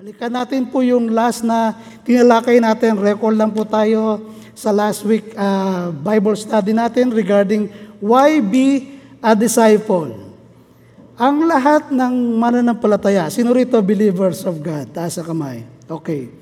Balikan natin po yung last na tinalakay natin. Record lang po tayo sa last week uh, Bible study natin regarding why be a disciple. Ang lahat ng mananampalataya, sino rito believers of God? Taas sa kamay. Okay.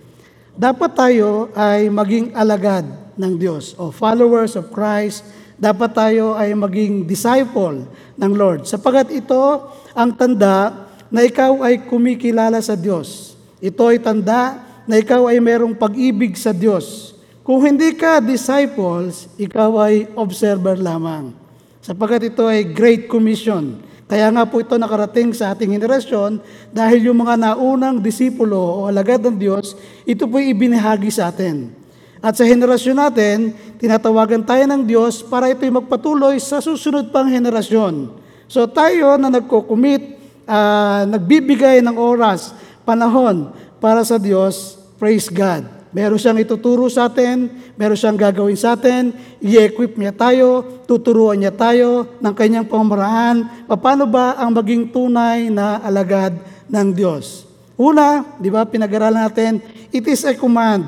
Dapat tayo ay maging alagad ng Diyos o followers of Christ. Dapat tayo ay maging disciple ng Lord. Sapagat ito ang tanda na ikaw ay kumikilala sa Diyos. Ito ay tanda na ikaw ay merong pag-ibig sa Diyos. Kung hindi ka disciples, ikaw ay observer lamang. Sapagat ito ay Great Commission. Kaya nga po ito nakarating sa ating henerasyon dahil yung mga naunang disipulo o alagad ng Diyos, ito po ibinahagi sa atin. At sa henerasyon natin, tinatawagan tayo ng Diyos para ito'y magpatuloy sa susunod pang henerasyon. So tayo na nagko-commit, uh, nagbibigay ng oras, panahon para sa Diyos, praise God. Meron siyang ituturo sa atin, meron siyang gagawin sa atin, i-equip niya tayo, tuturuan niya tayo ng kanyang pamamaraan, paano ba ang maging tunay na alagad ng Diyos. Una, di ba, pinag-aralan natin, it is a command.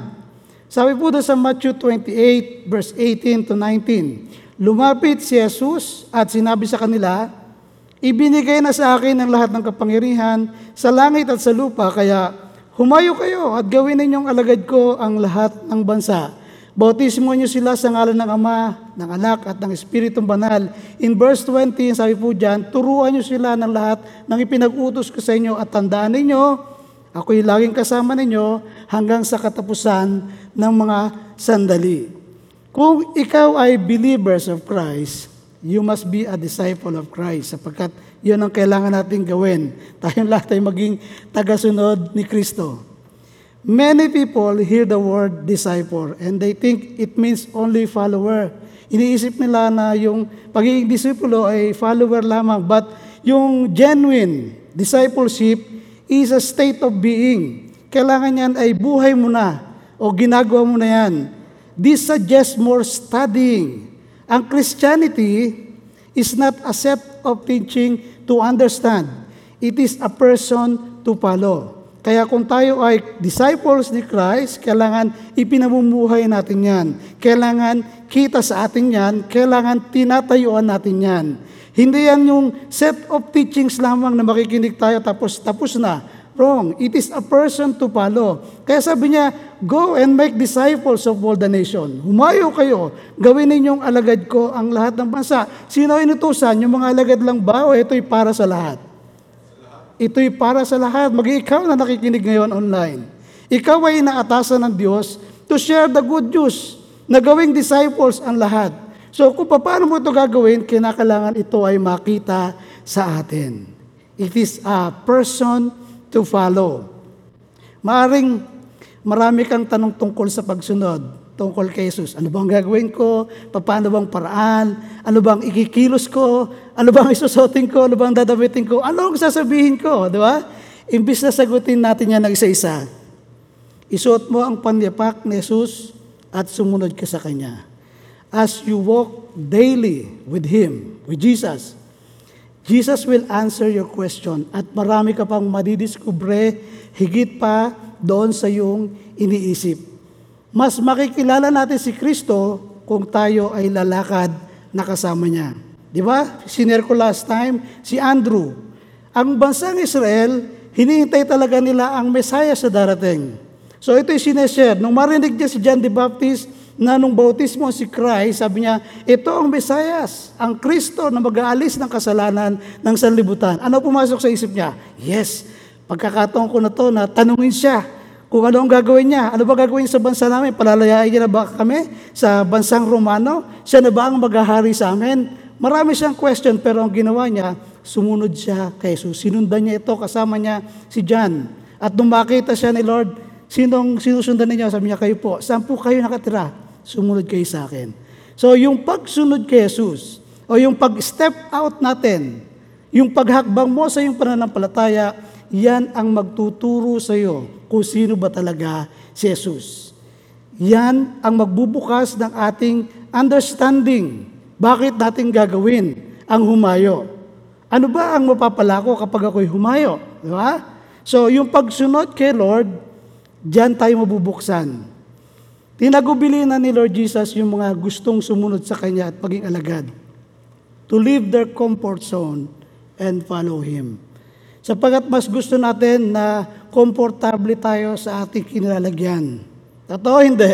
Sabi po doon sa Matthew 28, verse 18 to 19, lumapit si Jesus at sinabi sa kanila, Ibinigay na sa akin ang lahat ng kapangyarihan sa langit at sa lupa, kaya humayo kayo at gawin ninyong alagad ko ang lahat ng bansa. Bautismo niyo sila sa ngalan ng Ama, ng Anak at ng Espiritong Banal. In verse 20, sabi po dyan, turuan niyo sila ng lahat ng ipinag-utos ko sa inyo at tandaan ninyo, ako'y laging kasama ninyo hanggang sa katapusan ng mga sandali. Kung ikaw ay believers of Christ, you must be a disciple of Christ sapagkat yun ang kailangan natin gawin. Tayong lahat ay maging tagasunod ni Kristo. Many people hear the word disciple and they think it means only follower. Iniisip nila na yung pagiging disipulo ay follower lamang but yung genuine discipleship is a state of being. Kailangan yan ay buhay mo na o ginagawa mo na yan. This suggests more studying, ang Christianity is not a set of teaching to understand. It is a person to follow. Kaya kung tayo ay disciples ni Christ, kailangan ipinamumuhay natin yan. Kailangan kita sa atin yan. Kailangan tinatayuan natin yan. Hindi yan yung set of teachings lamang na makikinig tayo tapos tapos na Wrong. It is a person to follow. Kaya sabi niya, go and make disciples of all the nation. Humayo kayo, gawin ninyong alagad ko ang lahat ng bansa. Sino inutusan? Yung mga alagad lang ba o ito'y para sa lahat? Ito'y para sa lahat. mag ikaw na nakikinig ngayon online. Ikaw ay inaatasan ng Diyos to share the good news na gawing disciples ang lahat. So kung paano mo ito gagawin, kinakailangan ito ay makita sa atin. It is a person to follow. Maaring marami kang tanong tungkol sa pagsunod, tungkol kay Jesus. Ano bang gagawin ko? Paano bang paraan? Ano bang ikikilos ko? Ano bang isusutin ko? Ano bang dadamitin ko? Ano ang sasabihin ko? Di ba? Imbis na sagutin natin yan ng isa-isa, isuot mo ang panyapak ni Jesus at sumunod ka sa Kanya. As you walk daily with Him, with Jesus, Jesus will answer your question at marami ka pang madidiskubre higit pa doon sa iyong iniisip. Mas makikilala natin si Kristo kung tayo ay lalakad na kasama niya. Di ba? Sinare ko last time, si Andrew. Ang bansang Israel, hinihintay talaga nila ang Messiah sa darating. So ito yung sineshare. Nung marinig niya si John the Baptist, na nung bautismo si Christ, sabi niya, ito ang Mesayas, ang Kristo na mag-aalis ng kasalanan ng sanlibutan. Ano pumasok sa isip niya? Yes, pagkakataon ko na to na tanungin siya kung ano ang gagawin niya. Ano ba gagawin sa bansa namin? Palalayain niya na ba kami sa bansang Romano? Siya na ba ang maghahari sa amin? Marami siyang question pero ang ginawa niya, sumunod siya kay Jesus. Sinundan niya ito, kasama niya si John. At nung makita siya ni Lord, sinong sinusundan ninyo? Sabi niya, kayo po. Saan po kayo nakatira? Sumunod kayo sa akin. So yung pagsunod kay Jesus, o yung pag-step out natin, yung paghakbang mo sa iyong pananampalataya, yan ang magtuturo sa iyo kung sino ba talaga si Jesus. Yan ang magbubukas ng ating understanding. Bakit natin gagawin ang humayo? Ano ba ang mapapala ko kapag ako'y humayo? Di ba? So, yung pagsunod kay Lord, diyan tayo mabubuksan. Tinagubili na ni Lord Jesus yung mga gustong sumunod sa Kanya at maging alagad. To leave their comfort zone and follow Him. Sapagat mas gusto natin na komportable tayo sa ating kinilalagyan. Totoo, hindi.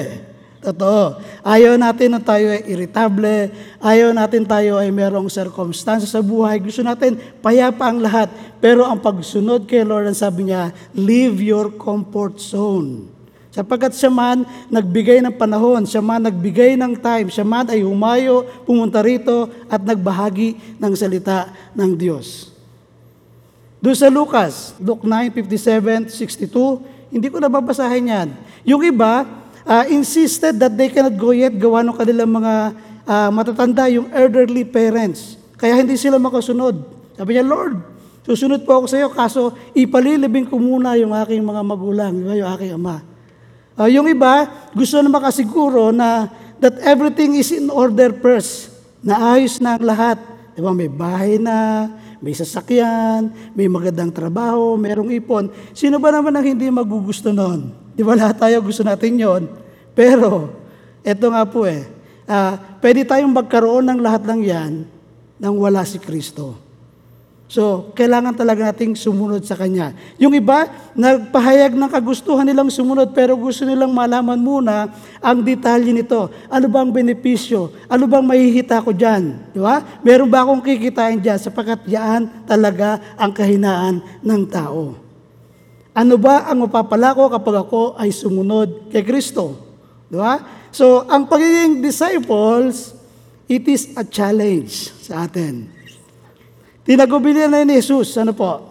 Totoo. Ayaw natin na tayo ay irritable. Ayaw natin tayo ay merong circumstances sa buhay. Gusto natin payapa ang lahat. Pero ang pagsunod kay Lord, ang sabi niya, leave your comfort zone. Sapagkat siya man nagbigay ng panahon, siya man nagbigay ng time, siya man ay humayo, pumunta rito at nagbahagi ng salita ng Diyos. Doon sa Lucas, Luke 9, 57, 62, hindi ko nababasahin yan. Yung iba, uh, insisted that they cannot go yet gawa ng kanilang mga uh, matatanda, yung elderly parents. Kaya hindi sila makasunod. Sabi niya, Lord, susunod po ako sa iyo, kaso ipalilibing ko muna yung aking mga magulang, yung aking ama. Uh, yung iba, gusto na makasiguro na that everything is in order first. Naayos na ang lahat. Diba, may bahay na, may sasakyan, may magandang trabaho, merong ipon. Sino ba naman ang hindi magugusto noon? Di ba lahat tayo gusto natin yon? Pero, eto nga po eh, uh, pwede tayong magkaroon ng lahat ng yan nang wala si Kristo. So, kailangan talaga nating sumunod sa Kanya. Yung iba, nagpahayag ng kagustuhan nilang sumunod pero gusto nilang malaman muna ang detalye nito. Ano bang benepisyo? Ano bang mahihita ko dyan? Di ba? Meron ba akong kikitain dyan? Sapagkat yan talaga ang kahinaan ng tao. Ano ba ang mapapala ko kapag ako ay sumunod kay Kristo? Di ba? So, ang pagiging disciples, it is a challenge sa atin. Tinagubili na ni Jesus, ano po?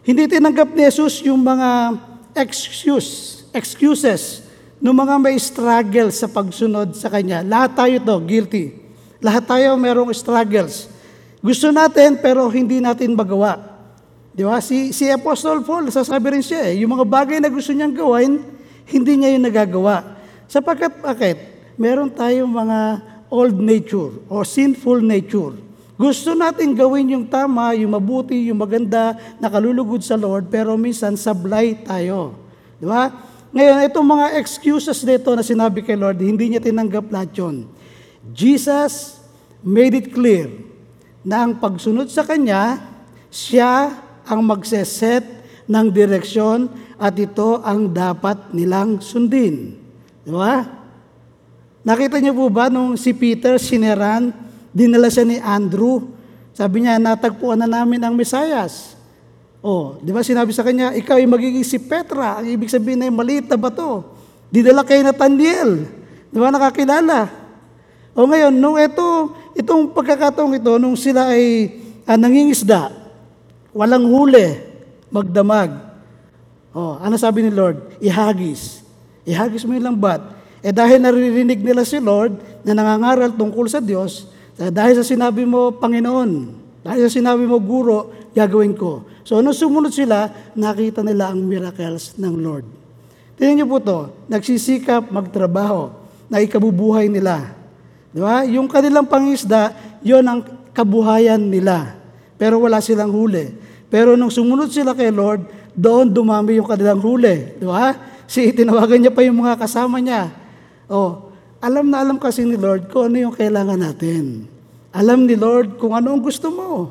Hindi tinanggap ni Jesus yung mga excuse, excuses ng mga may struggle sa pagsunod sa Kanya. Lahat tayo to, guilty. Lahat tayo merong struggles. Gusto natin pero hindi natin magawa. Di ba? Si, si Apostle Paul, sasabi rin siya eh, yung mga bagay na gusto niyang gawin, hindi niya yung nagagawa. Sapagkat, bakit? Meron tayong mga old nature or sinful nature. Gusto natin gawin yung tama, yung mabuti, yung maganda, nakalulugod sa Lord, pero minsan sablay tayo. Di ba? Ngayon, itong mga excuses dito na sinabi kay Lord, hindi niya tinanggap lahat yun. Jesus made it clear na ang pagsunod sa Kanya, siya ang magseset ng direksyon at ito ang dapat nilang sundin. Di ba? Nakita niyo po ba nung si Peter sineran Dinala siya ni Andrew. Sabi niya, natagpuan na namin ang Mesayas. Oh, di ba sinabi sa kanya, ikaw ay magiging si Petra. Ang ibig sabihin ay maliit na bato. Dinala kay Nathaniel. Di ba nakakilala? O ngayon, nung ito, itong pagkakataong ito, nung sila ay ah, nangingisda, walang huli, magdamag. Oh, ano sabi ni Lord? Ihagis. Ihagis mo yung lambat. Eh dahil naririnig nila si Lord na nangangaral tungkol sa Diyos, dahil sa sinabi mo, Panginoon, dahil sa sinabi mo, Guro, gagawin ko. So, nung sumunod sila, nakita nila ang miracles ng Lord. Tingnan niyo po to, nagsisikap magtrabaho na ikabubuhay nila. Di ba? Yung kanilang pangisda, yon ang kabuhayan nila. Pero wala silang huli. Pero nung sumunod sila kay Lord, doon dumami yung kanilang huli. Di ba? Si tinawagan niya pa yung mga kasama niya. Oh, alam na alam kasi ni Lord kung ano yung kailangan natin. Alam ni Lord kung ano ang gusto mo.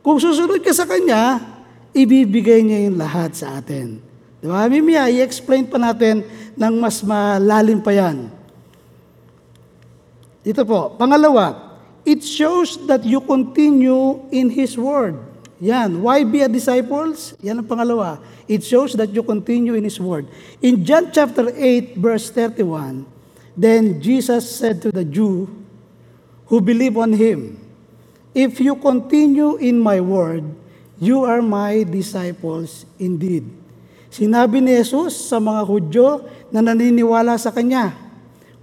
Kung susunod ka sa Kanya, ibibigay niya yung lahat sa atin. Di ba? Mimia, i-explain pa natin ng mas malalim pa yan. Ito po. Pangalawa, it shows that you continue in His Word. Yan. Why be a disciples? Yan ang pangalawa. It shows that you continue in His Word. In John chapter 8, verse 31, Then Jesus said to the Jew who believe on him, If you continue in my word, you are my disciples indeed. Sinabi ni Jesus sa mga Hudyo na naniniwala sa Kanya,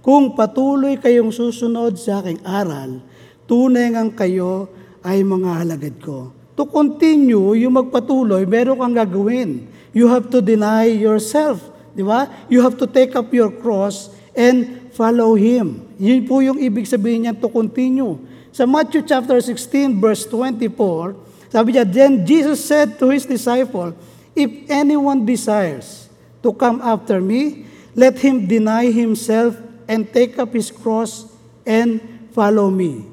Kung patuloy kayong susunod sa aking aral, tunay ngang kayo ay mga halagad ko. To continue, yung magpatuloy, meron kang gagawin. You have to deny yourself. Di ba? You have to take up your cross and follow Him. Yun po yung ibig sabihin niya to continue. Sa Matthew chapter 16 verse 24, sabi niya, Then Jesus said to His disciple, If anyone desires to come after me, let him deny himself and take up his cross and follow me.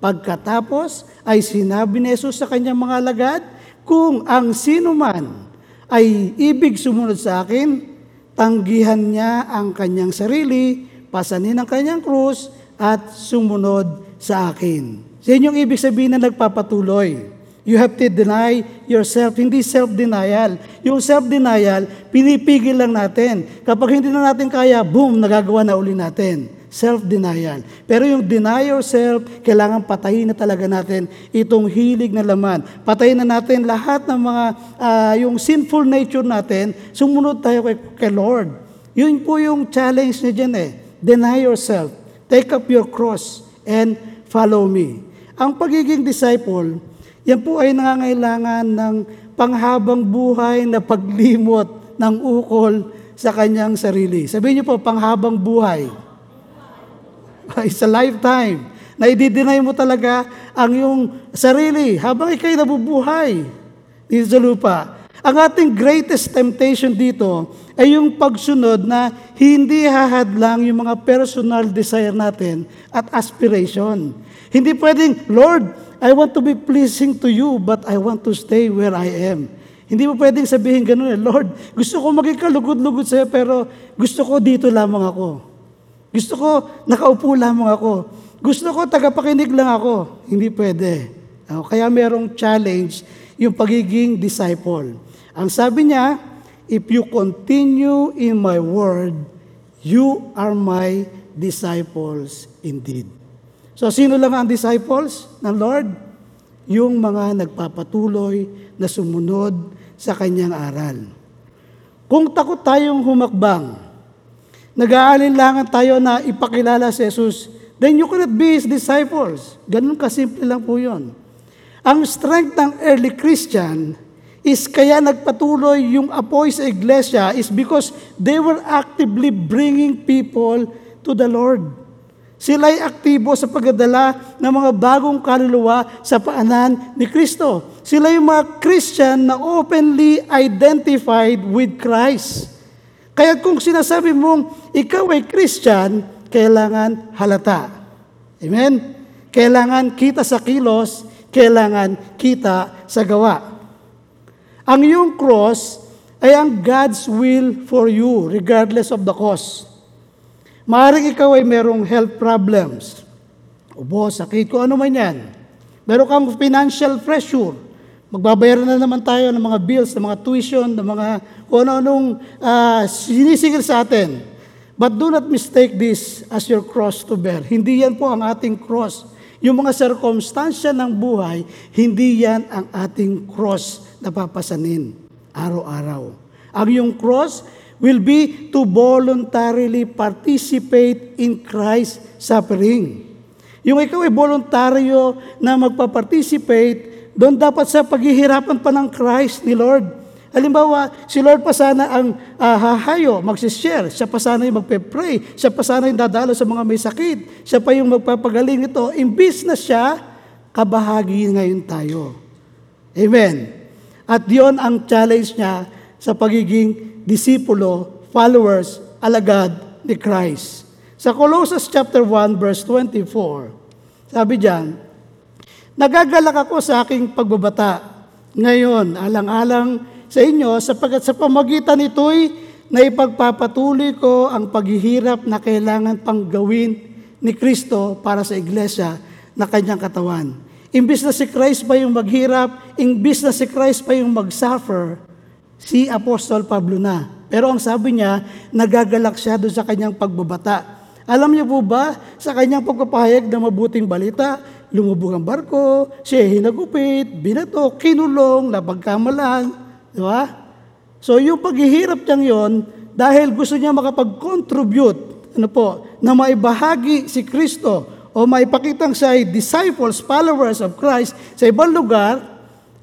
Pagkatapos ay sinabi ni Jesus sa kanyang mga alagad, kung ang sino man ay ibig sumunod sa akin, tanggihan niya ang kanyang sarili, pasanin ang kanyang krus, at sumunod sa akin. So yun ibig sabihin na nagpapatuloy. You have to deny yourself, hindi self-denial. Yung self-denial, pinipigil lang natin. Kapag hindi na natin kaya, boom, nagagawa na uli natin. Self-denial. Pero yung deny yourself, kailangan patayin na talaga natin itong hilig na laman. Patayin na natin lahat ng mga, uh, yung sinful nature natin, sumunod tayo kay, kay Lord. Yun po yung challenge niya dyan eh. Deny yourself. Take up your cross and follow me. Ang pagiging disciple, yan po ay nangangailangan ng panghabang buhay na paglimot ng ukol sa kanyang sarili. Sabihin niyo po, panghabang buhay. It's a lifetime na i-deny mo talaga ang iyong sarili habang ikay nabubuhay dito sa lupa. Ang ating greatest temptation dito ay yung pagsunod na hindi hahadlang yung mga personal desire natin at aspiration. Hindi pwedeng, Lord, I want to be pleasing to you, but I want to stay where I am. Hindi mo pwedeng sabihin ganun eh, Lord, gusto ko maging kalugod-lugod sa'yo, pero gusto ko dito lamang ako. Gusto ko nakaupo lamang ako. Gusto ko tagapakinig lang ako. Hindi pwede. Kaya merong challenge yung pagiging disciple. Ang sabi niya, if you continue in my word, you are my disciples indeed. So sino lang ang disciples ng Lord? Yung mga nagpapatuloy na sumunod sa kanyang aral. Kung takot tayong humakbang, nag-aalinlangan tayo na ipakilala si Jesus, then you cannot be His disciples. Ganun kasimple lang po yun. Ang strength ng early Christian is kaya nagpatuloy yung apoy sa iglesia is because they were actively bringing people to the Lord. Sila ay aktibo sa pagdadala ng mga bagong kaluluwa sa paanan ni Kristo. Sila yung mga Christian na openly identified with Christ. Kaya kung sinasabi mong ikaw ay Christian, kailangan halata. Amen? Kailangan kita sa kilos, kailangan kita sa gawa. Ang iyong cross ay ang God's will for you regardless of the cost. Maaring ikaw ay merong health problems, ubo, sakit, kung ano man yan. Meron kang financial pressure. Magbabayaran na naman tayo ng mga bills, ng mga tuition, ng mga kung ano-anong uh, sinisigil sa atin. But do not mistake this as your cross to bear. Hindi yan po ang ating cross. Yung mga circumstansya ng buhay, hindi yan ang ating cross na papasanin araw-araw. Ang yung cross, will be to voluntarily participate in Christ's suffering. Yung ikaw ay voluntaryo na magpa-participate, doon dapat sa paghihirapan pa ng Christ ni Lord. Halimbawa, si Lord pa sana ang uh, hahayo, magsishare. Siya pa sana yung magpe-pray. Siya pa sana yung dadalo sa mga may sakit. Siya pa yung magpapagaling ito. Imbis na siya, kabahagi ngayon tayo. Amen. At yon ang challenge niya sa pagiging disipulo, followers, alagad ni Christ. Sa Colossus chapter 1 verse 24, sabi diyan, Nagagalak ako sa aking pagbabata. Ngayon, alang-alang sa inyo, sapagkat sa pamagitan nito'y na ipagpapatuloy ko ang paghihirap na kailangan pang gawin ni Kristo para sa iglesia na kanyang katawan. Imbis na si Christ pa yung maghirap, imbis na si Christ pa yung mag-suffer, si Apostol Pablo na. Pero ang sabi niya, nagagalak siya doon sa kanyang pagbabata. Alam niyo po ba, sa kanyang pagpapahayag ng mabuting balita, lumubog ang barko, siya hinagupit, binato, kinulong, napagkamalan. Di ba? So yung paghihirap niyang yon, dahil gusto niya makapag-contribute, ano po, na maibahagi si Kristo o maipakitang siya ay disciples, followers of Christ sa ibang lugar,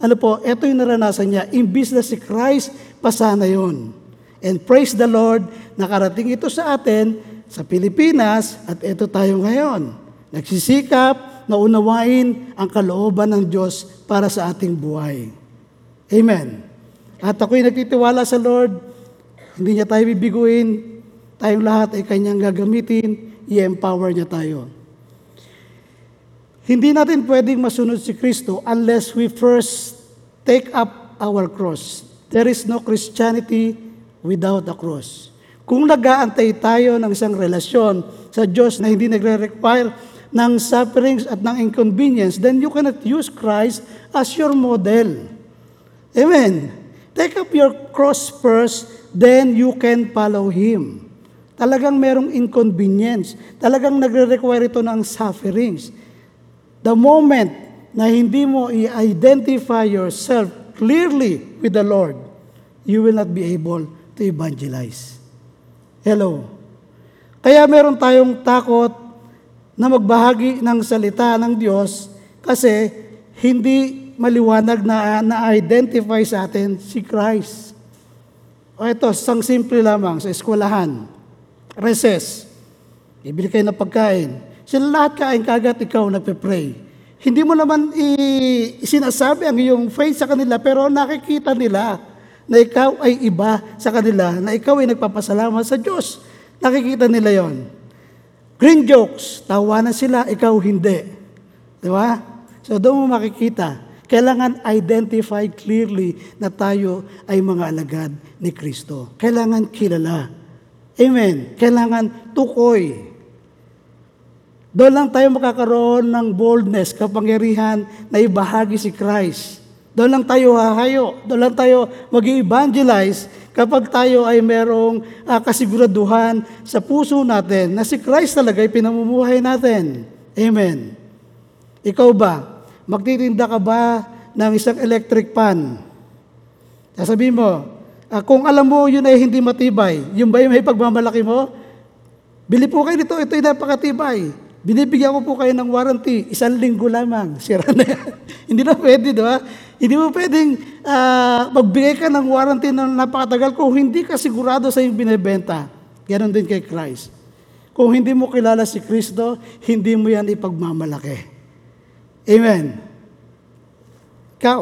ano po, ito yung naranasan niya. Imbis na si Christ, pasana yon. And praise the Lord, nakarating ito sa atin, sa Pilipinas, at ito tayo ngayon. Nagsisikap na unawain ang kalooban ng Diyos para sa ating buhay. Amen. At ako'y nagtitiwala sa Lord, hindi niya tayo bibiguin, tayong lahat ay kanyang gagamitin, i-empower niya tayo. Hindi natin pwedeng masunod si Kristo unless we first take up our cross. There is no Christianity without a cross. Kung nag-aantay tayo ng isang relasyon sa Diyos na hindi nagre-require ng sufferings at ng inconvenience, then you cannot use Christ as your model. Amen. Take up your cross first, then you can follow Him. Talagang merong inconvenience. Talagang nagre-require ito ng sufferings. The moment na hindi mo i-identify yourself clearly with the Lord, you will not be able to evangelize. Hello. Kaya meron tayong takot na magbahagi ng salita ng Diyos kasi hindi maliwanag na na-identify sa atin si Christ. O ito, sang simple lamang sa eskwelahan. Recess. Ibili kayo ng pagkain. Sila lahat kain kagat, ikaw nagpe-pray. Hindi mo naman i- sinasabi ang iyong faith sa kanila, pero nakikita nila na ikaw ay iba sa kanila, na ikaw ay nagpapasalamat sa Diyos. Nakikita nila yon. Green jokes, tawa na sila, ikaw hindi. Di ba? So doon mo makikita, kailangan identify clearly na tayo ay mga alagad ni Kristo. Kailangan kilala. Amen. Kailangan tukoy. Doon lang tayo makakaroon ng boldness, kapangyarihan na ibahagi si Christ. Doon lang tayo hahayo. Doon lang tayo mag evangelize kapag tayo ay merong uh, kasiguraduhan sa puso natin na si Christ talaga ay pinamumuhay natin. Amen. Ikaw ba, magtitinda ka ba ng isang electric pan? Sasabihin mo, uh, kung alam mo yun ay hindi matibay, yun ba yung may pagmamalaki mo? Bili po kayo nito, ito ay napakatibay. Binibigyan ko po kayo ng warranty, isang linggo lamang, sira na yan. Hindi na pwede, di ba? Hindi mo pwedeng uh, magbigay ka ng warranty na napakatagal kung hindi ka sigurado sa iyong binibenta. Ganon din kay Christ. Kung hindi mo kilala si Kristo, hindi mo yan ipagmamalaki. Amen. Ikaw,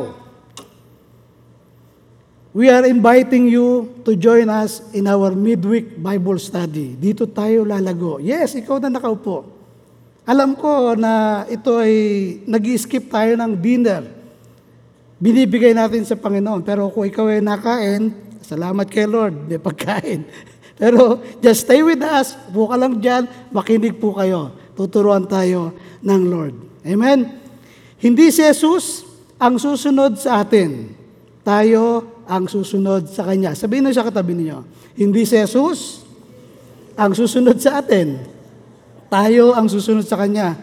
we are inviting you to join us in our midweek Bible study. Dito tayo lalago. Yes, ikaw na nakaupo. Alam ko na ito ay nag skip tayo ng dinner. Binibigay natin sa Panginoon. Pero kung ikaw ay nakain, salamat kay Lord, may pagkain. Pero just stay with us, buka lang dyan, makinig po kayo. Tuturuan tayo ng Lord. Amen? Hindi si Jesus ang susunod sa atin. Tayo ang susunod sa Kanya. Sabihin nyo sa katabi niyo, hindi si Jesus ang susunod sa atin. Tayo ang susunod sa Kanya.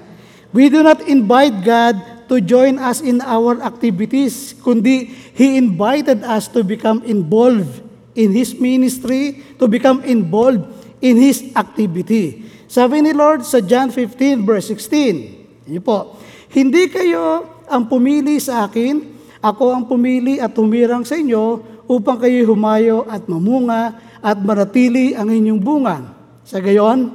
We do not invite God to join us in our activities, kundi He invited us to become involved in His ministry, to become involved in His activity. Sabi ni Lord sa John 15 verse 16, yun po, Hindi kayo ang pumili sa akin, ako ang pumili at humirang sa inyo upang kayo humayo at mamunga at maratili ang inyong bunga. Sa gayon,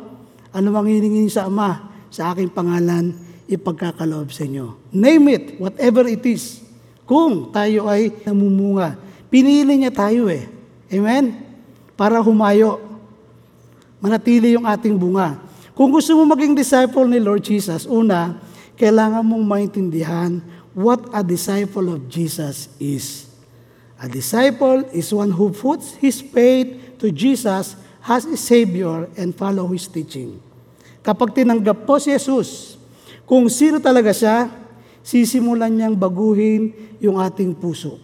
ano mang hiningin sa Ama, sa aking pangalan, ipagkakaloob sa inyo. Name it, whatever it is. Kung tayo ay namumunga. Pinili niya tayo eh. Amen? Para humayo. Manatili yung ating bunga. Kung gusto mo maging disciple ni Lord Jesus, una, kailangan mong maintindihan what a disciple of Jesus is. A disciple is one who puts his faith to Jesus has a Savior and follow His teaching. Kapag tinanggap po si Jesus, kung sino talaga siya, sisimulan niyang baguhin yung ating puso.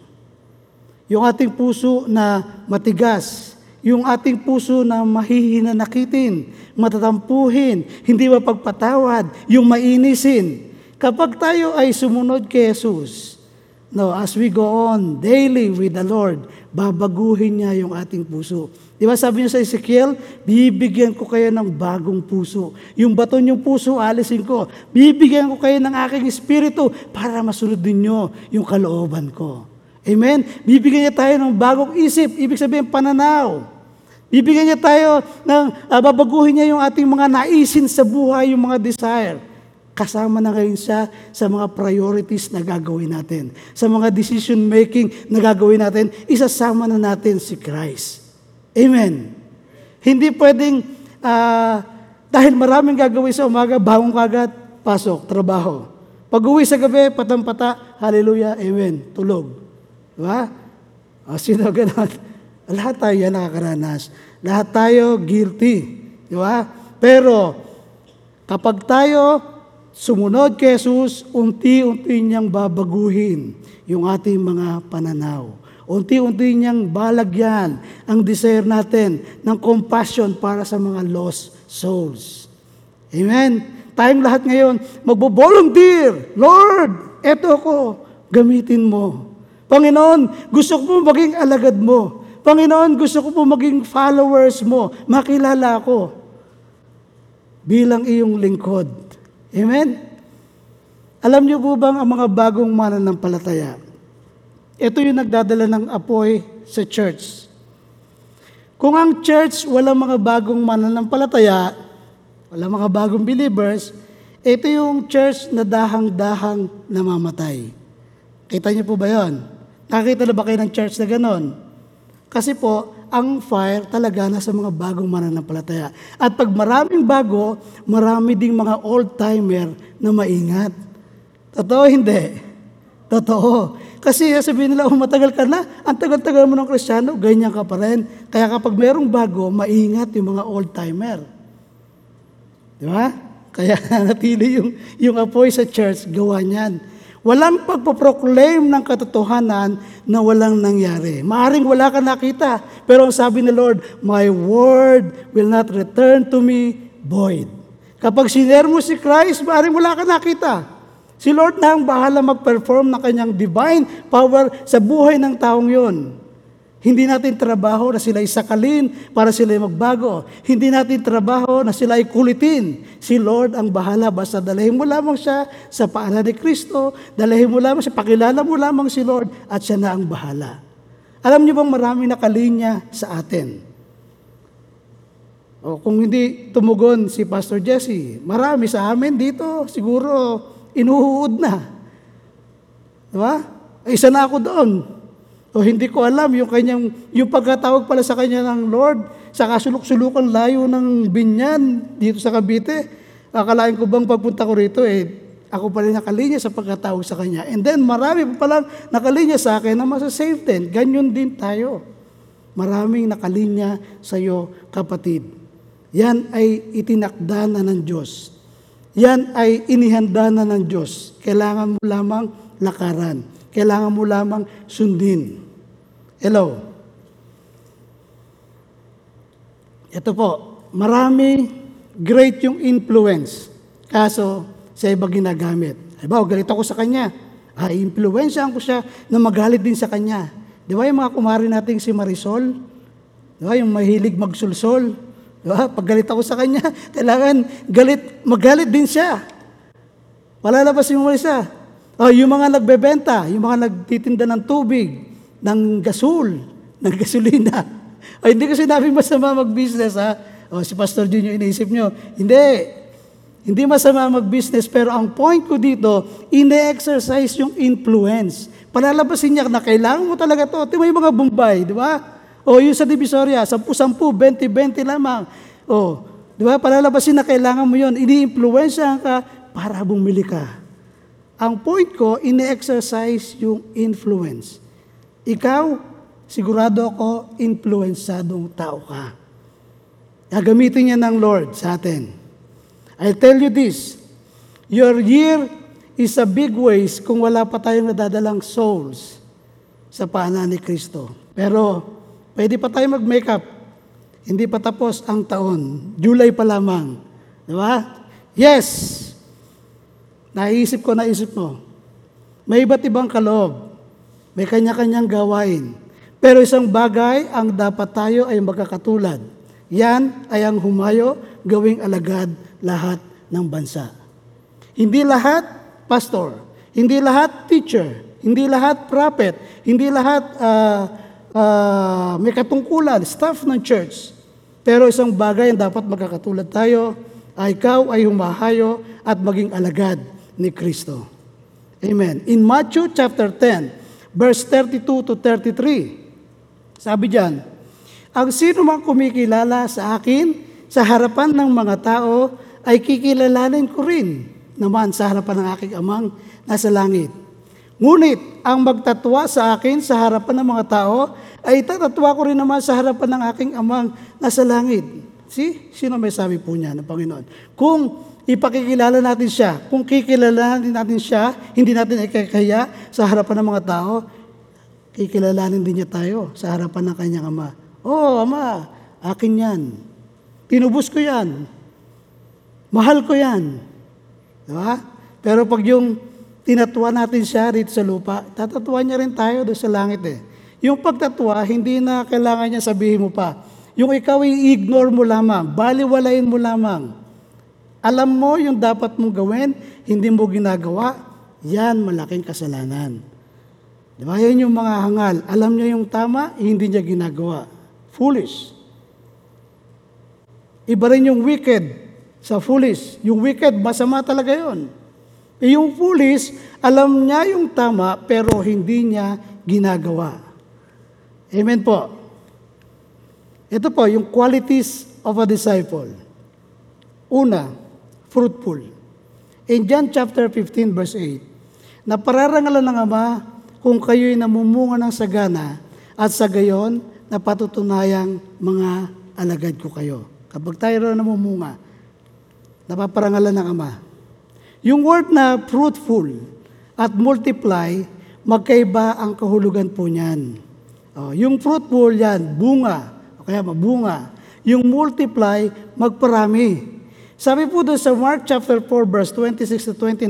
Yung ating puso na matigas, yung ating puso na mahihinanakitin, matatampuhin, hindi mapagpatawad, yung mainisin. Kapag tayo ay sumunod kay Jesus, no, as we go on daily with the Lord, babaguhin niya yung ating puso. Di ba sabi niya sa Ezekiel, bibigyan ko kayo ng bagong puso. Yung baton yung puso, alisin ko. Bibigyan ko kayo ng aking espiritu para masunod ninyo yung kalooban ko. Amen? Bibigyan niya tayo ng bagong isip, ibig sabihin pananaw. Bibigyan niya tayo ng, uh, babaguhin niya yung ating mga naisin sa buhay, yung mga desire. Kasama na ngayon siya sa mga priorities na gagawin natin. Sa mga decision making na gagawin natin, isasama na natin si Christ. Amen. Hindi pwedeng, ah, dahil maraming gagawin sa umaga, bangon kagad, pasok, trabaho. Pag uwi sa gabi, patampata, hallelujah, amen, tulog. Diba? O, sino ganon? Lahat tayo yan nakakaranas. Lahat tayo guilty. Di ba? Pero, kapag tayo sumunod kay Jesus, unti-unti niyang babaguhin yung ating mga pananaw. Unti-unti niyang balagyan ang desire natin ng compassion para sa mga lost souls. Amen? Tayong lahat ngayon, magbo-volunteer. Lord, eto ako, gamitin mo. Panginoon, gusto ko po maging alagad mo. Panginoon, gusto ko po maging followers mo. Makilala ako bilang iyong lingkod. Amen? Alam niyo po bang ang mga bagong mananampalataya, ito yung nagdadala ng apoy sa church. Kung ang church wala mga bagong mananampalataya, wala mga bagong believers, ito yung church na dahang-dahang namamatay. Kita niyo po ba yon? Nakita na ba kayo ng church na ganon? Kasi po, ang fire talaga nasa mga bagong mananampalataya. At pag maraming bago, marami ding mga old-timer na maingat. Totoo hindi? Totoo. Kasi sabihin nila, oh, matagal ka na, ang tagal-tagal mo ng kristyano, ganyan ka pa rin. Kaya kapag merong bago, maingat yung mga old-timer. Di ba? Kaya natili yung, yung apoy sa church, gawa niyan. Walang pagpaproclaim ng katotohanan na walang nangyari. Maaring wala ka nakita, pero ang sabi ni Lord, My word will not return to me void. Kapag siner mo si Christ, maaring wala ka nakita. Si Lord na ang bahala mag-perform ng kanyang divine power sa buhay ng taong yon. Hindi natin trabaho na sila isakalin para sila magbago. Hindi natin trabaho na sila kulitin. Si Lord ang bahala. Basta dalahin mo lamang siya sa paanan ni Kristo. Dalahin mo lamang siya. Pakilala mo lamang si Lord at siya na ang bahala. Alam niyo bang marami nakalinya sa atin? O kung hindi tumugon si Pastor Jesse, marami sa amin dito siguro inuhuod na. Diba? Isa na ako doon. O hindi ko alam yung kanyang yung pagkatawag pala sa kanya ng Lord sa kasulok-sulukan layo ng binyan dito sa Cavite. Akalain ko bang pagpunta ko rito eh ako pa rin nakalinya sa pagkatawag sa kanya. And then marami pa palang nakalinya sa akin na masasave din. Ganyan din tayo. Maraming nakalinya sa iyo, kapatid. Yan ay itinakda na ng Diyos. Yan ay inihanda na ng Diyos. Kailangan mo lamang lakaran. Kailangan mo lamang sundin. Hello. Ito po, marami great yung influence. Kaso, sa iba ginagamit. Halimbawa, galit ako sa kanya. Ah, influensyahan ko siya na magalit din sa kanya. Di ba yung mga kumari nating si Marisol? Di ba yung mahilig magsulsol? Di ba? Pag galit ako sa kanya, kailangan galit, magalit din siya. Palalabas yung isa. Oh, yung mga nagbebenta, yung mga nagtitinda ng tubig, ng gasol, ng gasolina. Ay, hindi ko sinabing masama mag-business, ha? O, si Pastor Jun iniisip nyo. Hindi. Hindi masama mag-business, pero ang point ko dito, ine-exercise yung influence. Palalabasin niya na kailangan mo talaga to. Ito may mga Bombay, di ba? O yung sa Divisoria, 10-10, 20-20 lamang. O, di ba? Palalabasin na kailangan mo yun. Ini-influensya ka para bumili ka. Ang point ko, ine-exercise yung influence. Ikaw, sigurado ako, influensadong tao ka. Gagamitin niya ng Lord sa atin. I tell you this, your year is a big ways kung wala pa tayong nadadalang souls sa paanan ni Kristo. Pero pwede pa tayo mag-makeup. Hindi pa tapos ang taon. July pa lamang. Di ba? Yes! Naisip ko, naisip mo. May iba't ibang kaloob. May kanya-kanyang gawain. Pero isang bagay ang dapat tayo ay magkakatulad. Yan ay ang humayo gawing alagad lahat ng bansa. Hindi lahat pastor, hindi lahat teacher, hindi lahat prophet, hindi lahat uh, uh, may katungkulan, staff ng church. Pero isang bagay ang dapat magkakatulad tayo, ay ikaw ay humahayo at maging alagad ni Kristo. Amen. In Matthew chapter 10, verse 32 to 33, sabi diyan, Ang sino mang kumikilala sa akin sa harapan ng mga tao ay kikilalanin ko rin naman sa harapan ng aking amang nasa langit. Ngunit ang magtatwa sa akin sa harapan ng mga tao ay tatatwa ko rin naman sa harapan ng aking amang nasa langit. See? Sino may sabi po niya ng Panginoon? Kung ipakikilala natin siya, kung kikilalanin natin siya, hindi natin ikakaya sa harapan ng mga tao, kikilalanin din niya tayo sa harapan ng kanyang ama. Oh, ama, akin yan. Tinubos ko yan. Mahal ko yan. Diba? Pero pag yung tinatuwa natin siya rito sa lupa, tatatuwa niya rin tayo doon sa langit eh. Yung pagtatwa, hindi na kailangan niya sabihin mo pa. Yung ikaw i-ignore mo lamang, baliwalain mo lamang. Alam mo yung dapat mong gawin, hindi mo ginagawa, yan malaking kasalanan. Di ba? Yan yung mga hangal. Alam niya yung tama, hindi niya ginagawa. Foolish. Iba rin yung wicked sa foolish. Yung wicked, masama talaga yon. E yung foolish, alam niya yung tama pero hindi niya ginagawa. Amen po. Ito po, yung qualities of a disciple. Una, fruitful. In John chapter 15 verse 8, napararangalan ng Ama kung kayo'y namumunga ng sagana at sa gayon napatutunayang mga alagad ko kayo. Kapag tayo namumunga, napaparangalan ng Ama. Yung word na fruitful at multiply, magkaiba ang kahulugan po niyan. Oh, yung fruitful yan, bunga, o kaya mabunga. Yung multiply, magparami. Sabi po doon sa Mark chapter 4 verse 26 to 29,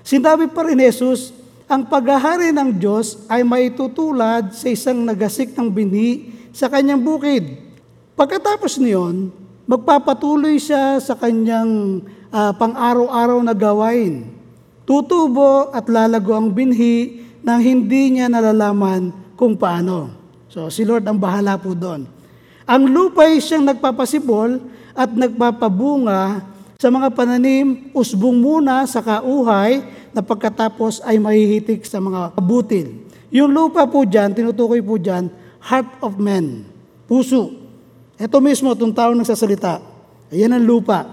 sinabi pa rin Jesus, ang paghahari ng Diyos ay maitutulad sa isang nagasik ng binhi sa kanyang bukid. Pagkatapos niyon, magpapatuloy siya sa kanyang uh, pang-araw-araw na gawain. Tutubo at lalago ang binhi nang hindi niya nalalaman kung paano. So, si Lord ang bahala po doon. Ang lupay siyang nagpapasibol at nagpapabunga sa mga pananim, usbong muna sa kauhay na pagkatapos ay mahihitik sa mga butil. Yung lupa po dyan, tinutukoy po dyan, heart of man, puso. Ito mismo, itong tao nagsasalita. Ayan ang lupa.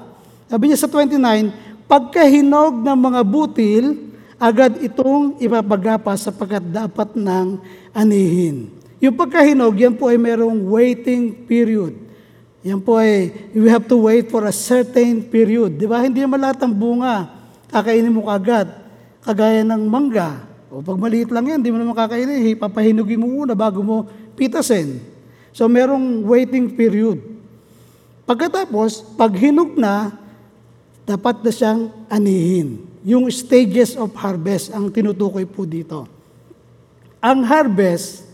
Sabi niya sa 29, pagkahinog ng mga butil, agad itong ipapagapa sapagkat dapat ng anihin. Yung pagkahinog, yan po ay merong waiting period. Yan po ay, we have to wait for a certain period. Di ba? Hindi naman lahat ng bunga, kakainin mo kagad. Kagaya ng mangga. O pag maliit lang yan, hindi mo naman kakainin. Papahinugin mo muna bago mo pitasin. So merong waiting period. Pagkatapos, pag hinog na, dapat na siyang anihin. Yung stages of harvest ang tinutukoy po dito. Ang harvest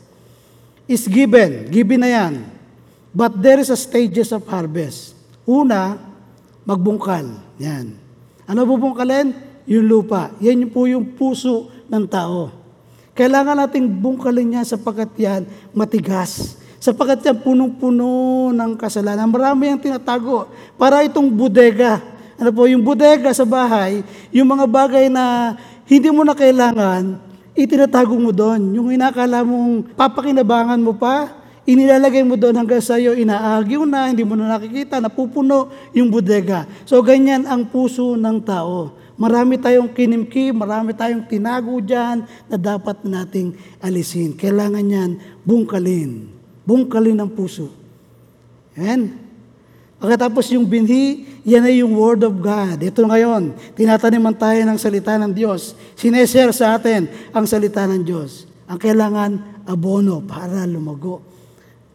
is given. Given na yan. But there is a stages of harvest. Una, magbungkal. Yan. Ano bubungkalin? Yung lupa. Yan po yung puso ng tao. Kailangan nating bungkalin yan sapagkat yan matigas Sapagat yan punong-puno ng kasalanan. Marami ang tinatago. Para itong bodega. Ano po, yung bodega sa bahay, yung mga bagay na hindi mo na kailangan, itinatago mo doon. Yung inakala mong papakinabangan mo pa, inilalagay mo doon hanggang sa iyo, inaagyo na, hindi mo na nakikita, napupuno yung bodega. So ganyan ang puso ng tao. Marami tayong kinimki, marami tayong tinago dyan na dapat nating alisin. Kailangan yan bungkalin bungkalin ng puso. Amen? Pagkatapos yung binhi, yan ay yung Word of God. Ito ngayon, tinataniman tayo ng salita ng Diyos. Sineshare sa atin ang salita ng Diyos. Ang kailangan, abono para lumago.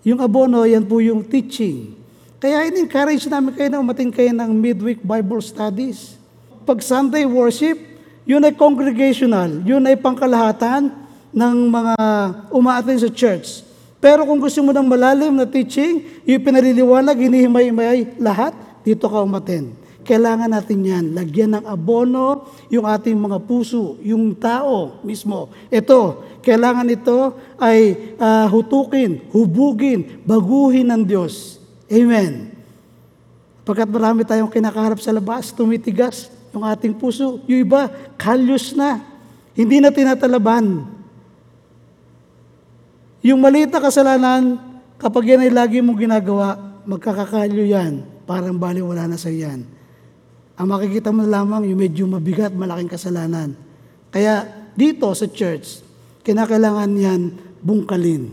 Yung abono, yan po yung teaching. Kaya in-encourage namin kayo na umating kayo ng midweek Bible studies. Pag Sunday worship, yun ay congregational, yun ay pangkalahatan ng mga umaatin sa church. Pero kung gusto mo ng malalim na teaching, yung pinaliliwanag, hinihimay-himay lahat, dito ka umaten. Kailangan natin yan. Lagyan ng abono yung ating mga puso, yung tao mismo. Ito, kailangan ito ay uh, hutukin, hubugin, baguhin ng Diyos. Amen. Pagkat marami tayong kinakaharap sa labas, tumitigas, yung ating puso. Yung iba, kalyos na. Hindi na tinatalaban. Yung maliit na kasalanan, kapag yan ay lagi mong ginagawa, magkakakalyo yan. Parang bali wala na sa yan. Ang makikita mo lamang yung medyo mabigat, malaking kasalanan. Kaya dito sa church, kinakailangan yan bungkalin.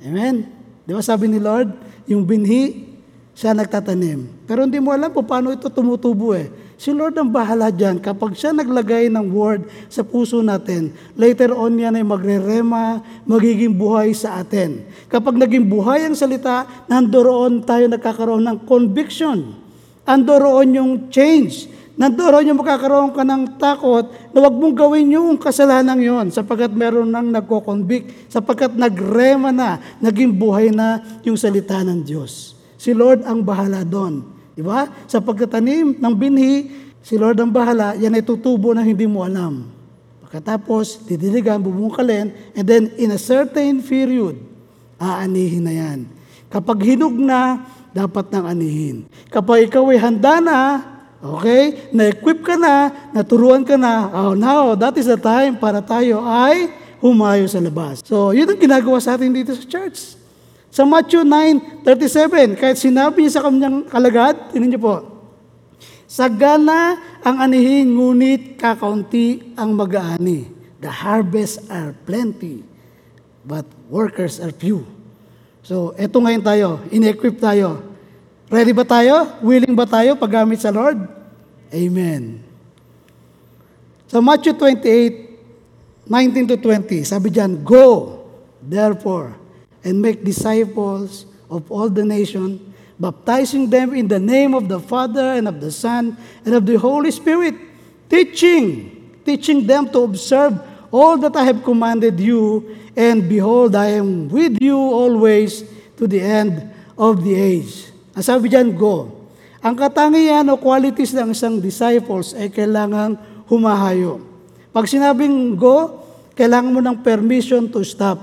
Amen? Di ba sabi ni Lord, yung binhi, siya nagtatanim. Pero hindi mo alam po paano ito tumutubo eh. Si Lord ang bahala dyan. Kapag siya naglagay ng word sa puso natin, later on yan ay magre-rema, magiging buhay sa atin. Kapag naging buhay ang salita, nandoroon tayo nagkakaroon ng conviction. Andoroon yung change. Nandoroon yung makakaroon ka ng takot na wag mong gawin yung kasalanan yon sapagkat meron nang nagko-convict, sapagkat nagrema na, naging buhay na yung salita ng Diyos. Si Lord ang bahala doon. Di ba? Sa pagtatanim ng binhi, si Lord ang bahala, yan ay tutubo na hindi mo alam. Pagkatapos, didiligan, bubungkalin, and then in a certain period, aanihin na yan. Kapag hinog na, dapat nang anihin. Kapag ikaw ay handa na, okay, na-equip ka na, naturuan ka na, oh, now, that is the time para tayo ay humayo sa labas. So, yun ang ginagawa sa atin dito sa church. Sa Matthew 9:37, kahit sinabi niya sa kanyang kalagad, tinan niyo po, Sagana ang anihin, ngunit kakaunti ang mag-aani. The harvest are plenty, but workers are few. So, eto ngayon tayo, in-equip tayo. Ready ba tayo? Willing ba tayo paggamit sa Lord? Amen. Sa Matthew 28, 19 to 20, sabi diyan, Go, therefore, and make disciples of all the nation, baptizing them in the name of the Father and of the Son and of the Holy Spirit, teaching, teaching them to observe all that I have commanded you, and behold, I am with you always to the end of the age. Ang sabi diyan, go. Ang katangian o qualities ng isang disciples ay kailangan humahayo. Pag sinabing go, kailangan mo ng permission to stop.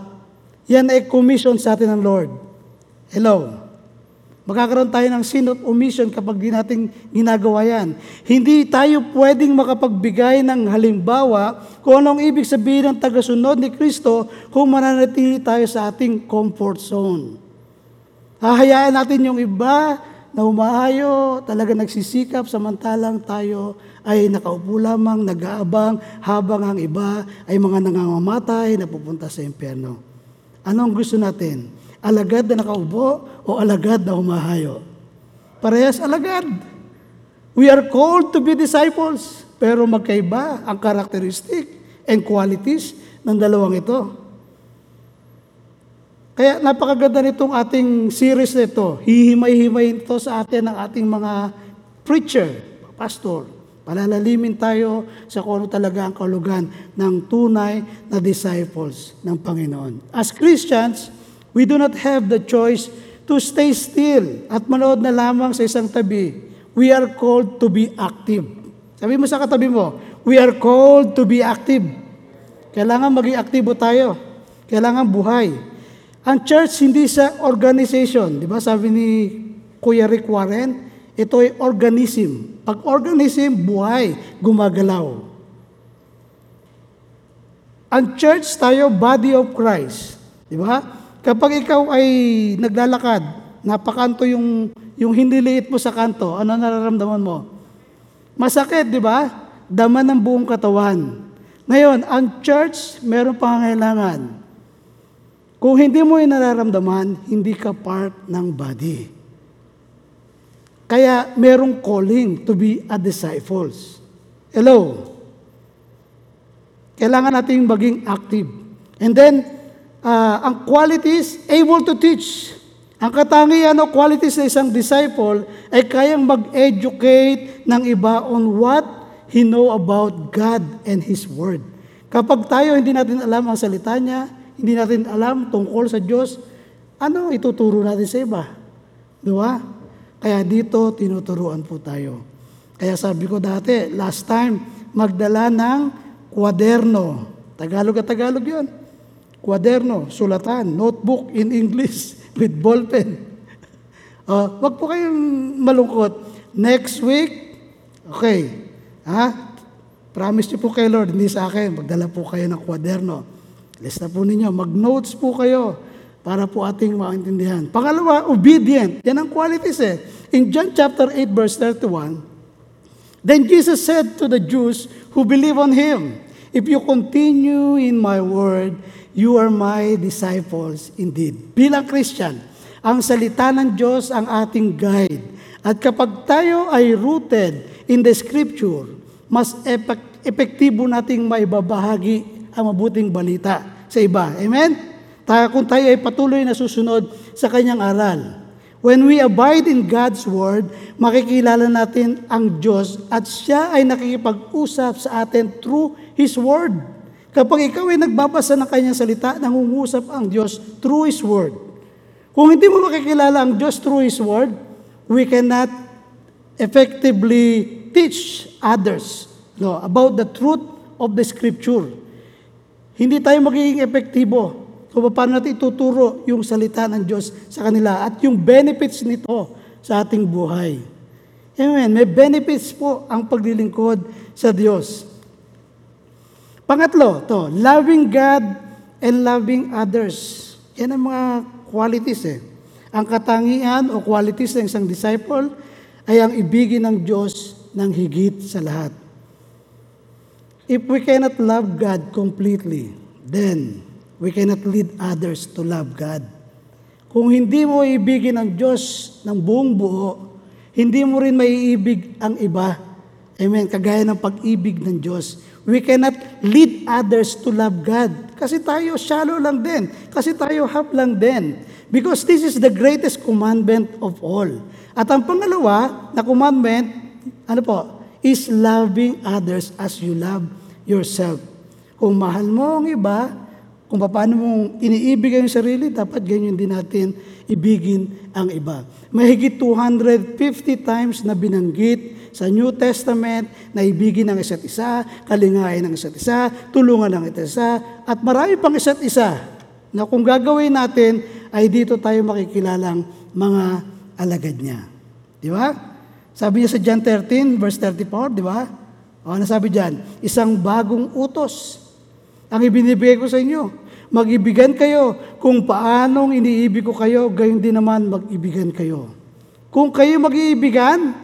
Yan ay commission sa atin ng Lord. Hello. Magkakaroon tayo ng sin of omission kapag di natin ginagawa yan. Hindi tayo pwedeng makapagbigay ng halimbawa kung anong ibig sabihin ng tagasunod ni Kristo kung mananatili tayo sa ating comfort zone. Hahayaan natin yung iba na humahayo, talaga nagsisikap, samantalang tayo ay nakaupo lamang, nag-aabang, habang ang iba ay mga nangangamatay na pupunta sa impyerno. Ano ang gusto natin? Alagad na nakaupo o alagad na humahayo? Parehas alagad. We are called to be disciples, pero magkaiba ang characteristic and qualities ng dalawang ito. Kaya napakaganda nitong ating series na ito. Hihimay-himay ito sa atin ng ating mga preacher, pastor. Palalalimin tayo sa kung ano talaga ang kalugan ng tunay na disciples ng Panginoon. As Christians, we do not have the choice to stay still at manood na lamang sa isang tabi. We are called to be active. Sabi mo sa katabi mo, we are called to be active. Kailangan maging aktibo tayo. Kailangan buhay. Ang church hindi sa organization. Di ba sabi ni Kuya Rick Warren, ito ay organism. Pag organism, buhay, gumagalaw. Ang church tayo, body of Christ. Di ba? Kapag ikaw ay naglalakad, napakanto yung, yung hiniliit mo sa kanto, ano nararamdaman mo? Masakit, di ba? Dama ng buong katawan. Ngayon, ang church, meron pangangailangan. Kung hindi mo yung nararamdaman, hindi ka part ng body. Kaya merong calling to be a disciples. Hello? Kailangan natin maging active. And then, uh, ang qualities, able to teach. Ang katangian o qualities ng isang disciple ay kayang mag-educate ng iba on what he know about God and His Word. Kapag tayo hindi natin alam ang salita niya, hindi natin alam tungkol sa Diyos, ano ituturo natin sa iba? Di ba? Kaya dito, tinuturuan po tayo. Kaya sabi ko dati, last time, magdala ng kwaderno. Tagalog at Tagalog yun. Kwaderno, sulatan, notebook in English with ballpen. Uh, wag po kayong malungkot. Next week, Okay. Ha? Promise niyo po kay Lord, hindi sa akin. Magdala po kayo ng kwaderno. Lista po ninyo. Mag-notes po kayo para po ating maintindihan. Pangalawa, obedient. Yan ang qualities eh. In John chapter 8 verse 31, Then Jesus said to the Jews who believe on Him, If you continue in my word, you are my disciples indeed. Bilang Christian, ang salita ng Diyos ang ating guide. At kapag tayo ay rooted in the Scripture, mas epek- epektibo nating maibabahagi ang mabuting balita sa iba. Amen? Kung tayo ay patuloy na susunod sa kanyang aral. When we abide in God's Word, makikilala natin ang Diyos at siya ay nakikipag-usap sa atin through His Word. Kapag ikaw ay nagbabasa ng kanyang salita, nangungusap ang Diyos through His Word. Kung hindi mo makikilala ang Diyos through His Word, we cannot effectively teach others no, about the truth of the Scripture. Hindi tayo magiging epektibo kung paano natin ituturo yung salita ng Diyos sa kanila at yung benefits nito sa ating buhay. Amen. May benefits po ang paglilingkod sa Diyos. Pangatlo, to, loving God and loving others. Yan ang mga qualities eh. Ang katangian o qualities ng isang disciple ay ang ibigin ng Diyos ng higit sa lahat. If we cannot love God completely, then we cannot lead others to love God. Kung hindi mo ibigin ang Diyos ng buong buo, hindi mo rin maiibig ang iba. Amen. Kagaya ng pag-ibig ng Diyos. We cannot lead others to love God. Kasi tayo shallow lang din. Kasi tayo half lang din. Because this is the greatest commandment of all. At ang pangalawa na commandment, ano po, is loving others as you love yourself. Kung mahal mo ang iba, kung paano mong iniibig ang sarili, dapat ganyan din natin ibigin ang iba. Mahigit 250 times na binanggit sa New Testament na ibigin ang isa't isa, kalingain ang isa't isa, tulungan ang isa't isa, at marami pang isa't isa na kung gagawin natin ay dito tayo makikilalang mga alagad niya. Di ba? Sabi niya sa John 13, verse 34, di ba? O, ano sabi diyan? Isang bagong utos ang ibinibigay ko sa inyo. Mag-ibigan kayo kung paanong iniibig ko kayo, gayon din naman mag-ibigan kayo. Kung kayo mag-iibigan,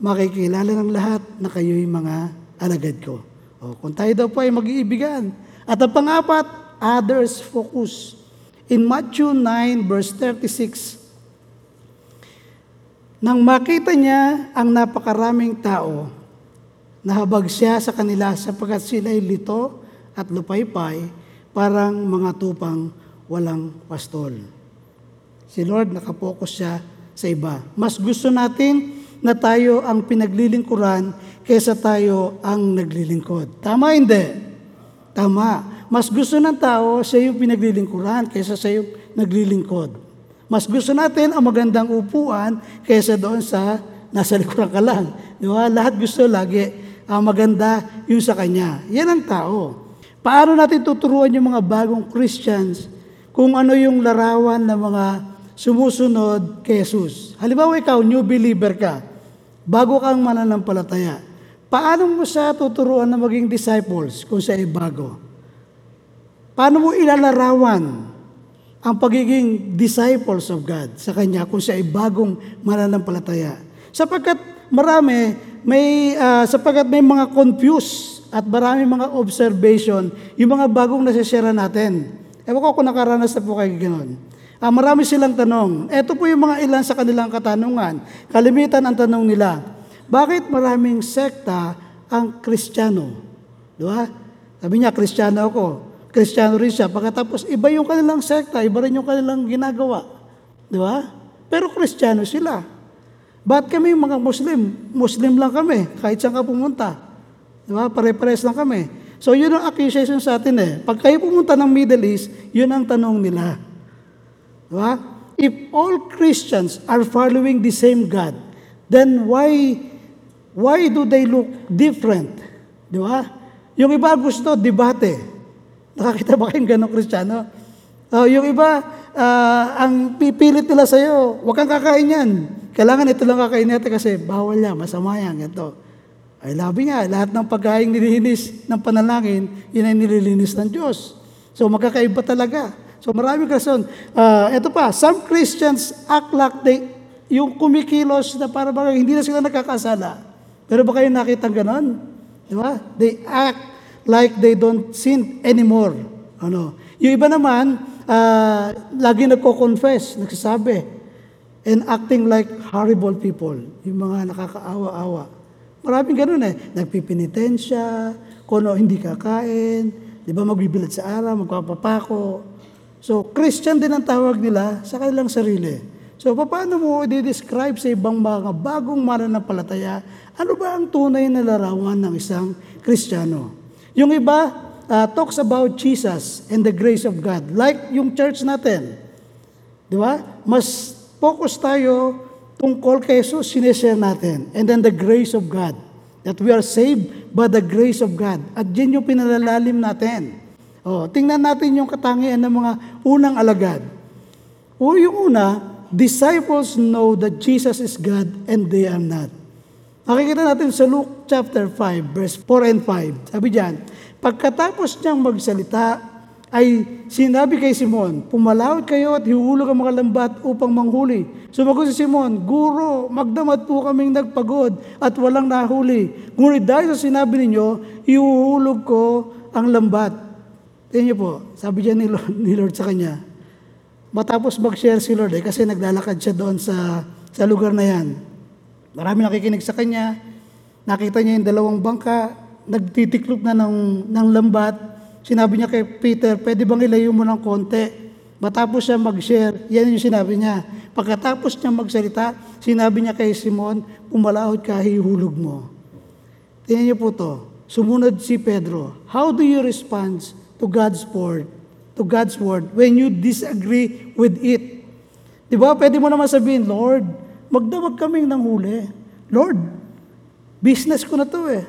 makikilala ng lahat na kayo'y mga alagad ko. O, kung tayo daw po ay mag-iibigan. At ang pangapat, others focus. In Matthew 9 verse 36, nang makita niya ang napakaraming tao, nahabag siya sa kanila sapagkat sila'y lito at lupaypay, parang mga tupang walang pastol. Si Lord nakapokus siya sa iba. Mas gusto natin na tayo ang pinaglilingkuran kaysa tayo ang naglilingkod. Tama hindi? Tama. Mas gusto ng tao siya yung pinaglilingkuran kaysa siya yung naglilingkod. Mas gusto natin ang magandang upuan kaysa doon sa nasa likuran ka lang. Di ba? Lahat gusto lagi ang maganda yung sa kanya. Yan ang tao. Paano natin tuturuan yung mga bagong Christians kung ano yung larawan ng mga sumusunod kay Jesus? Halimbawa ikaw, new believer ka, bago kang mananampalataya. Paano mo siya tuturuan na maging disciples kung siya ay bago? Paano mo ilalarawan ang pagiging disciples of God sa Kanya kung siya ay bagong mananampalataya? Sapagkat marami, may, uh, sapagkat may mga confused at marami mga observation, yung mga bagong nasisira natin. Ewan ko kung nakaranas na po kayo gano'n. Ah, marami silang tanong. Ito po yung mga ilan sa kanilang katanungan. Kalimitan ang tanong nila, bakit maraming sekta ang kristyano? Di ba? Sabi niya, kristyano ako. Kristyano rin siya. Pagkatapos, iba yung kanilang sekta, iba rin yung kanilang ginagawa. Di ba? Pero kristyano sila. Ba't kami mga Muslim? Muslim lang kami, kahit saan ka pumunta. Di ba? Pare-pares lang kami. So, yun ang accusation sa atin eh. Pag kayo pumunta ng Middle East, yun ang tanong nila. Di ba? If all Christians are following the same God, then why why do they look different? Di ba? Yung iba gusto debate. Nakakita ba kayong ganong Kristiyano? Uh, yung iba, uh, ang pipilit nila sa'yo, huwag kang kakain yan. Kailangan ito lang kakain natin kasi bawal yan, masama yan, ito. Ay labi nga, lahat ng pagkain nililinis ng panalangin, yun ay nililinis ng Diyos. So magkakaiba talaga. So maraming rason. Uh, ito pa, some Christians act like they, yung kumikilos na para bang hindi na sila nakakasala. Pero ba kayo nakita ganon? Di ba? They act like they don't sin anymore. Ano? Yung iba naman, uh, lagi nagko-confess, nagsasabi, and acting like horrible people, yung mga nakakaawa-awa. Maraming ganun eh. Nagpipinitensya, kung ano, hindi kakain, di ba magbibilad sa araw, magpapapako. So, Christian din ang tawag nila sa kanilang sarili. So, paano mo i-describe sa ibang mga bagong mananampalataya, ano ba ang tunay na larawan ng isang Kristiyano? Yung iba, uh, talks about Jesus and the grace of God. Like yung church natin. Di ba? Mas focus tayo tungkol kay Jesus, sineshare natin. And then the grace of God. That we are saved by the grace of God. At yan yung pinalalalim natin. Oh, tingnan natin yung katangian ng mga unang alagad. O yung una, disciples know that Jesus is God and they are not. Makikita natin sa Luke chapter 5, verse 4 and 5. Sabi diyan, pagkatapos niyang magsalita, ay sinabi kay Simon, Pumalawit kayo at hiulog ang mga lambat upang manghuli. Sumagot si Simon, Guro, magdamad po kaming nagpagod at walang nahuli. Ngunit dahil sa sinabi ninyo, ihuhulog ko ang lambat. Tingnan niyo po, sabi diyan ni Lord, ni Lord sa kanya, matapos mag-share si Lord eh, kasi naglalakad siya doon sa, sa lugar na yan. Marami nakikinig sa kanya, nakita niya yung dalawang bangka, nagtitiklop na ng, ng lambat, Sinabi niya kay Peter, pwede bang ilayo mo ng konti? Matapos siya mag-share, yan yung sinabi niya. Pagkatapos niya magsalita, sinabi niya kay Simon, pumalahod ka, hihulog mo. Tingnan niyo po to. Sumunod si Pedro. How do you respond to God's word? To God's word when you disagree with it? Di ba? Pwede mo naman sabihin, Lord, magdamag kaming ng huli. Lord, business ko na to eh.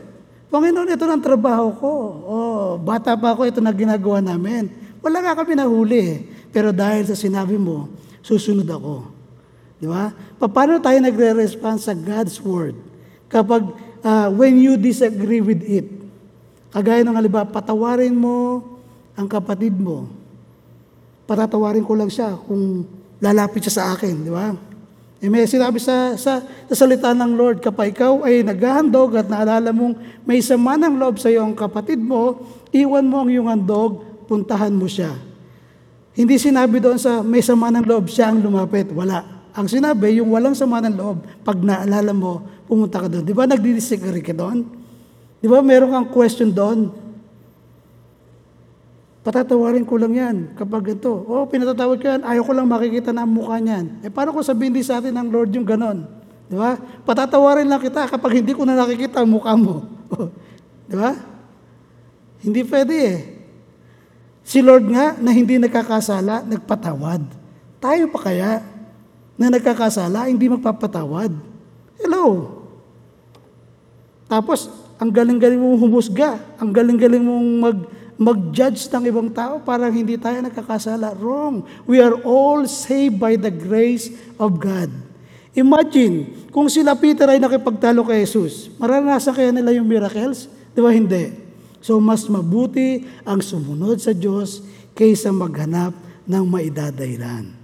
Panginoon, ito ng trabaho ko. Oh, bata pa ako, ito na ginagawa namin. Wala nga kami nahuli eh. Pero dahil sa sinabi mo, susunod ako. Di ba? Paano tayo nagre-respond sa God's Word? Kapag, uh, when you disagree with it, kagaya ng halimbawa, patawarin mo ang kapatid mo. Patatawarin ko lang siya kung lalapit siya sa akin, di ba? E may sinabi sa, sa, sa salita ng Lord, kapag ikaw ay naghahandog at naalala mong may sama ng loob sa iyong kapatid mo, iwan mo ang iyong handog, puntahan mo siya. Hindi sinabi doon sa may sama ng loob, siya ang lumapit. Wala. Ang sinabi, yung walang sama ng loob, pag naalala mo, pumunta ka doon. Di ba nagdi-disagree ka doon? Di ba meron kang question doon? Patatawarin ko lang yan kapag ito. Oh, pinatatawad ko yan. Ayaw ko lang makikita na ang mukha niyan. Eh, paano kung sabihin din sa atin ng Lord yung ganon? Di ba? Patatawarin lang kita kapag hindi ko na nakikita ang mukha mo. Di ba? Hindi pwede eh. Si Lord nga na hindi nagkakasala, nagpatawad. Tayo pa kaya na nagkakasala, hindi magpapatawad? Hello? Tapos, ang galing-galing mong humusga, ang galing-galing mong mag mag-judge ng ibang tao para hindi tayo nakakasala. Wrong. We are all saved by the grace of God. Imagine, kung sila Peter ay nakipagtalo kay Jesus, maranasan kaya nila yung miracles? Di ba hindi? So mas mabuti ang sumunod sa Diyos kaysa maghanap ng maidadailan.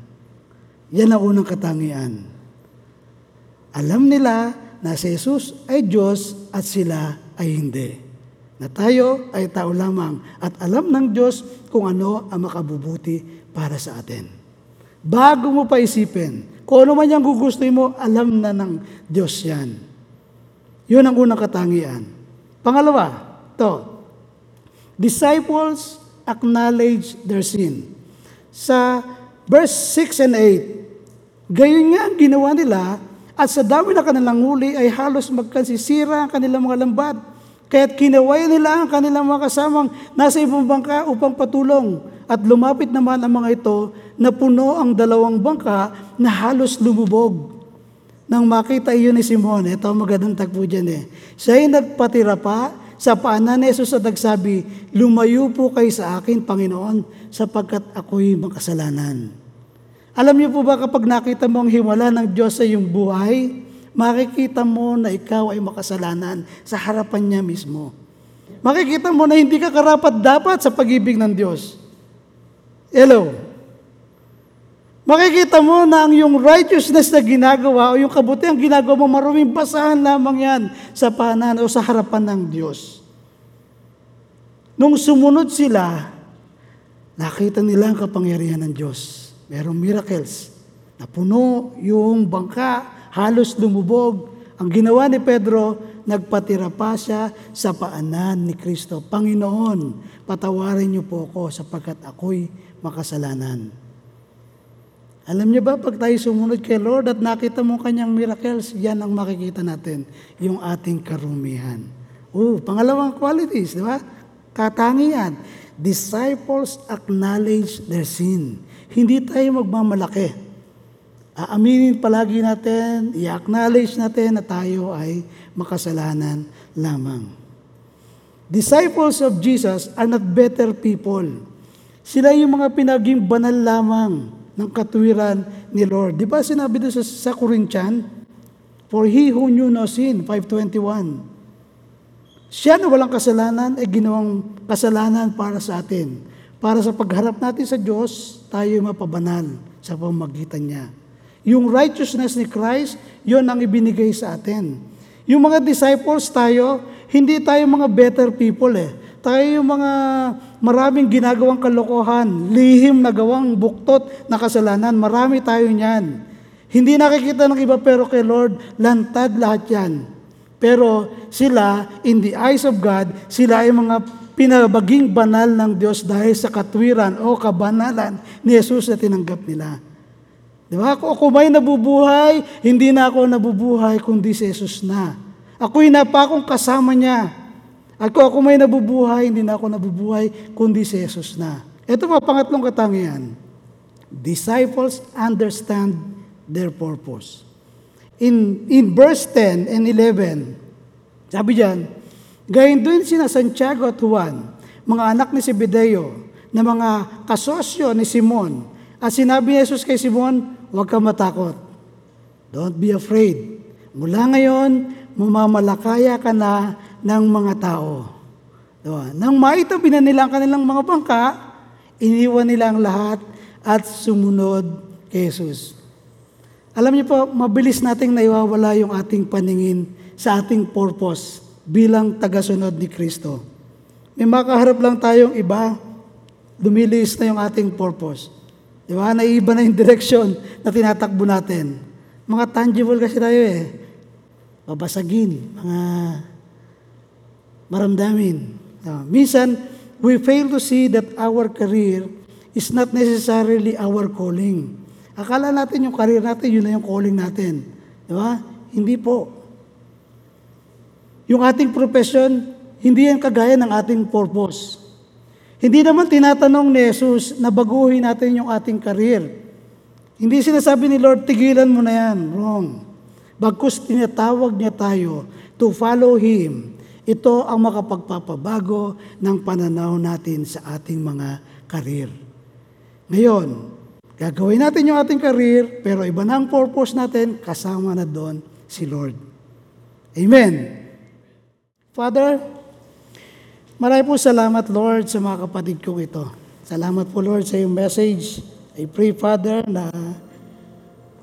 Yan ang unang katangian. Alam nila na si Jesus ay Diyos at sila ay hindi na tayo ay tao lamang at alam ng Diyos kung ano ang makabubuti para sa atin. Bago mo pa isipin, kung ano man yung gugustuhin mo, alam na ng Diyos yan. Yun ang unang katangian. Pangalawa, to, disciples acknowledge their sin. Sa verse 6 and 8, gayon nga ang ginawa nila at sa dami na kanilang huli ay halos magkansisira ang kanilang mga lambat Kaya't kinaway nila ang kanilang mga kasamang nasa ibang bangka upang patulong. At lumapit naman ang mga ito na puno ang dalawang bangka na halos lumubog. Nang makita iyon ni Simon, ito magandang tagpo dyan eh. Siya ay nagpatira pa sa paanan ni Jesus at nagsabi, Lumayo po kayo sa akin, Panginoon, sapagkat ako'y makasalanan. Alam niyo po ba kapag nakita mo ang himala ng Diyos sa iyong buhay, makikita mo na ikaw ay makasalanan sa harapan niya mismo. Makikita mo na hindi ka karapat dapat sa pag-ibig ng Diyos. Hello? Makikita mo na ang yung righteousness na ginagawa o yung kabutihan ginagawa mo, maruming basahan lamang yan sa panan o sa harapan ng Diyos. Nung sumunod sila, nakita nila ang kapangyarihan ng Diyos. Merong miracles. Napuno yung bangka, halos lumubog. Ang ginawa ni Pedro, nagpatira pa siya sa paanan ni Kristo. Panginoon, patawarin niyo po ako sapagkat ako'y makasalanan. Alam niyo ba, pag tayo sumunod kay Lord at nakita mo kanyang miracles, yan ang makikita natin, yung ating karumihan. Oh, pangalawang qualities, di ba? Katangian. Disciples acknowledge their sin. Hindi tayo magmamalaki. Aaminin palagi natin, i-acknowledge natin na tayo ay makasalanan lamang. Disciples of Jesus are not better people. Sila yung mga pinaging banal lamang ng katuwiran ni Lord. Di ba sinabi doon sa, sa Corinthian? For he who knew no sin, 521. Siya na walang kasalanan ay ginawang kasalanan para sa atin. Para sa pagharap natin sa Diyos, tayo mapabanal sa pamagitan niya. Yung righteousness ni Christ, yon ang ibinigay sa atin. Yung mga disciples tayo, hindi tayo mga better people eh. Tayo yung mga maraming ginagawang kalokohan, lihim na gawang buktot na kasalanan. Marami tayo niyan. Hindi nakikita ng iba pero kay Lord, lantad lahat yan. Pero sila, in the eyes of God, sila ay mga pinabaging banal ng Diyos dahil sa katwiran o kabanalan ni Jesus na tinanggap nila. Di ba? Ako, ako may nabubuhay, hindi na ako nabubuhay, kundi si Jesus na. Ako'y napakong kasama niya. Kung ako may nabubuhay, hindi na ako nabubuhay, kundi si Jesus na. Ito pa, pangatlong katangian. Disciples understand their purpose. In, in verse 10 and 11, sabi diyan, gayon din sina Santiago at Juan, mga anak ni Zebedeo, na mga kasosyo ni Simon. At sinabi ni Jesus kay Simon, huwag ka matakot. Don't be afraid. Mula ngayon, mamamalakaya ka na ng mga tao. Diba? Nang maitabi na nila ang kanilang mga bangka, iniwan nila ang lahat at sumunod kay Jesus. Alam niyo po, mabilis nating naiwawala yung ating paningin sa ating purpose bilang tagasunod ni Kristo. May makaharap lang tayong iba, dumilis na yung ating purpose. Di ba? Naiiba na yung direction na tinatakbo natin. Mga tangible kasi tayo eh. Babasagin, mga maramdamin. Uh, minsan, we fail to see that our career is not necessarily our calling. Akala natin yung career natin, yun na yung calling natin. Di ba? Hindi po. Yung ating profession, hindi yan kagaya ng ating purpose. Hindi naman tinatanong ni Jesus na baguhin natin yung ating career. Hindi sinasabi ni Lord, tigilan mo na yan. Wrong. Bagkus tinatawag niya tayo to follow Him ito ang makapagpapabago ng pananaw natin sa ating mga karir. Ngayon, gagawin natin yung ating karir, pero iba na ang purpose natin, kasama na doon si Lord. Amen. Father, marami po salamat, Lord, sa mga kapatid kong ito. Salamat po, Lord, sa iyong message. I pray, Father, na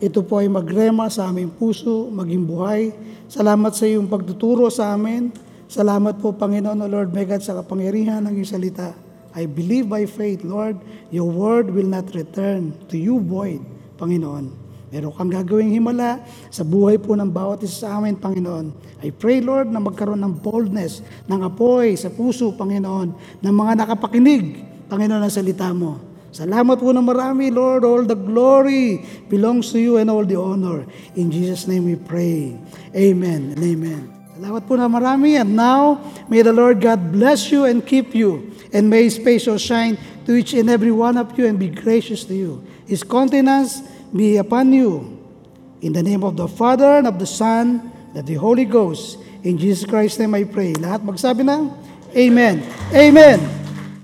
ito po ay magrema sa aming puso, maging buhay. Salamat sa iyong pagtuturo sa amin. Salamat po, Panginoon, O Lord, may God, sa kapangyarihan ng iyong salita. I believe by faith, Lord, your word will not return to you void, Panginoon. Meron kang gagawing himala sa buhay po ng bawat isa sa amin, Panginoon. I pray, Lord, na magkaroon ng boldness, ng apoy sa puso, Panginoon, ng mga nakapakinig, Panginoon, ng salita mo. Salamat po na marami, Lord. All the glory belongs to you and all the honor. In Jesus' name we pray. Amen and amen. Salamat po na marami. And now, may the Lord God bless you and keep you. And may His face shine to each and every one of you and be gracious to you. His countenance be upon you. In the name of the Father and of the Son and of the Holy Ghost. In Jesus Christ's name I pray. Lahat magsabi ng Amen. Amen.